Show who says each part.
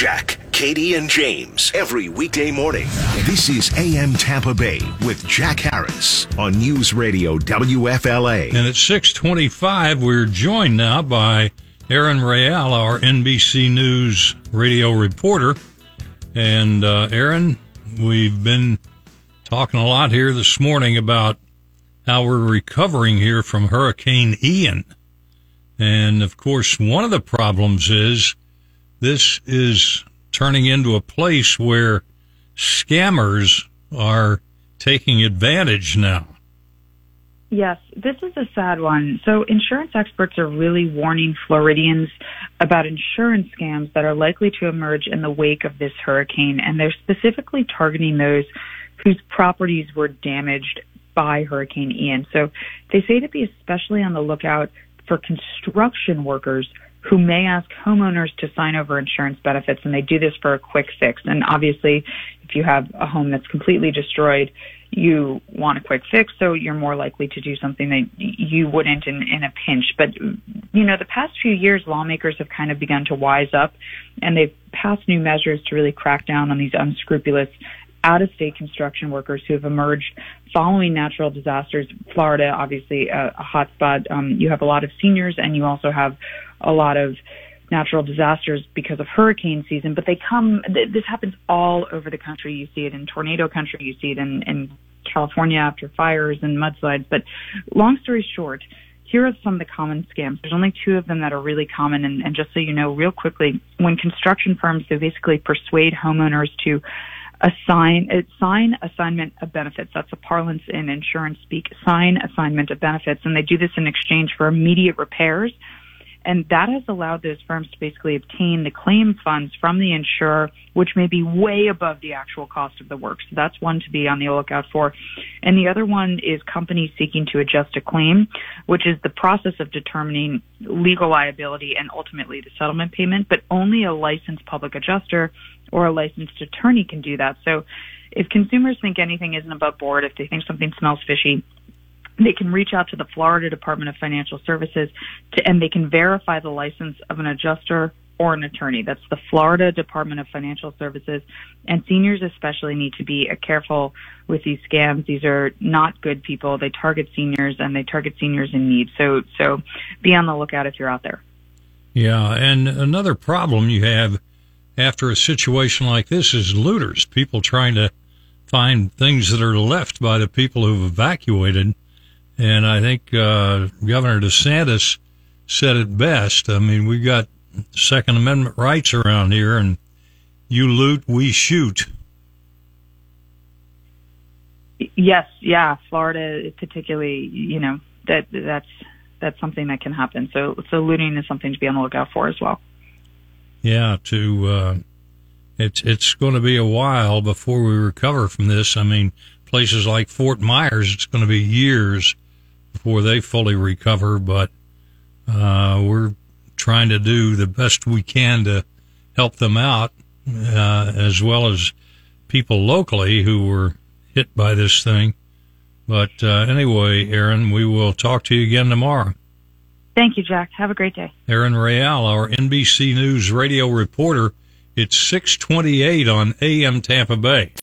Speaker 1: Jack, Katie, and James every weekday morning. This is AM Tampa Bay with Jack Harris on News Radio WFLA.
Speaker 2: And at 625, we're joined now by Erin Real, our NBC News radio reporter. And uh, Erin, we've been talking a lot here this morning about how we're recovering here from Hurricane Ian. And of course, one of the problems is this is turning into a place where scammers are taking advantage now.
Speaker 3: Yes, this is a sad one. So insurance experts are really warning Floridians about insurance scams that are likely to emerge in the wake of this hurricane. And they're specifically targeting those whose properties were damaged by Hurricane Ian. So they say to be especially on the lookout for construction workers who may ask homeowners to sign over insurance benefits and they do this for a quick fix. And obviously, if you have a home that's completely destroyed, you want a quick fix, so you're more likely to do something that you wouldn't in, in a pinch. But, you know, the past few years, lawmakers have kind of begun to wise up and they've passed new measures to really crack down on these unscrupulous out of state construction workers who have emerged following natural disasters. Florida, obviously, a, a hotspot. Um, you have a lot of seniors and you also have a lot of natural disasters because of hurricane season, but they come, this happens all over the country. You see it in tornado country, you see it in, in California after fires and mudslides. But long story short, here are some of the common scams. There's only two of them that are really common. And, and just so you know, real quickly, when construction firms, they basically persuade homeowners to assign sign assignment of benefits. That's a parlance in insurance speak. Sign assignment of benefits, and they do this in exchange for immediate repairs. And that has allowed those firms to basically obtain the claim funds from the insurer, which may be way above the actual cost of the work. So that's one to be on the lookout for. And the other one is companies seeking to adjust a claim, which is the process of determining legal liability and ultimately the settlement payment, but only a licensed public adjuster or a licensed attorney can do that. So if consumers think anything isn't above board, if they think something smells fishy, they can reach out to the Florida Department of Financial Services to, and they can verify the license of an adjuster or an attorney. That's the Florida Department of Financial Services. And seniors especially need to be careful with these scams. These are not good people. They target seniors and they target seniors in need. So, so be on the lookout if you're out there.
Speaker 2: Yeah. And another problem you have after a situation like this is looters, people trying to find things that are left by the people who've evacuated. And I think uh, Governor DeSantis said it best. I mean, we've got Second Amendment rights around here, and you loot, we shoot.
Speaker 3: Yes, yeah, Florida particularly, you know, that that's that's something that can happen. So so looting is something to be on the lookout for as well.
Speaker 2: Yeah, to uh, it's it's going to be a while before we recover from this. I mean, places like Fort Myers, it's going to be years before they fully recover. But uh, we're trying to do the best we can to help them out, uh, as well as people locally who were hit by this thing. But uh, anyway, Erin, we will talk to you again tomorrow.
Speaker 3: Thank you, Jack. Have a great day.
Speaker 2: Erin Real, our NBC News radio reporter. It's 628 on AM Tampa Bay.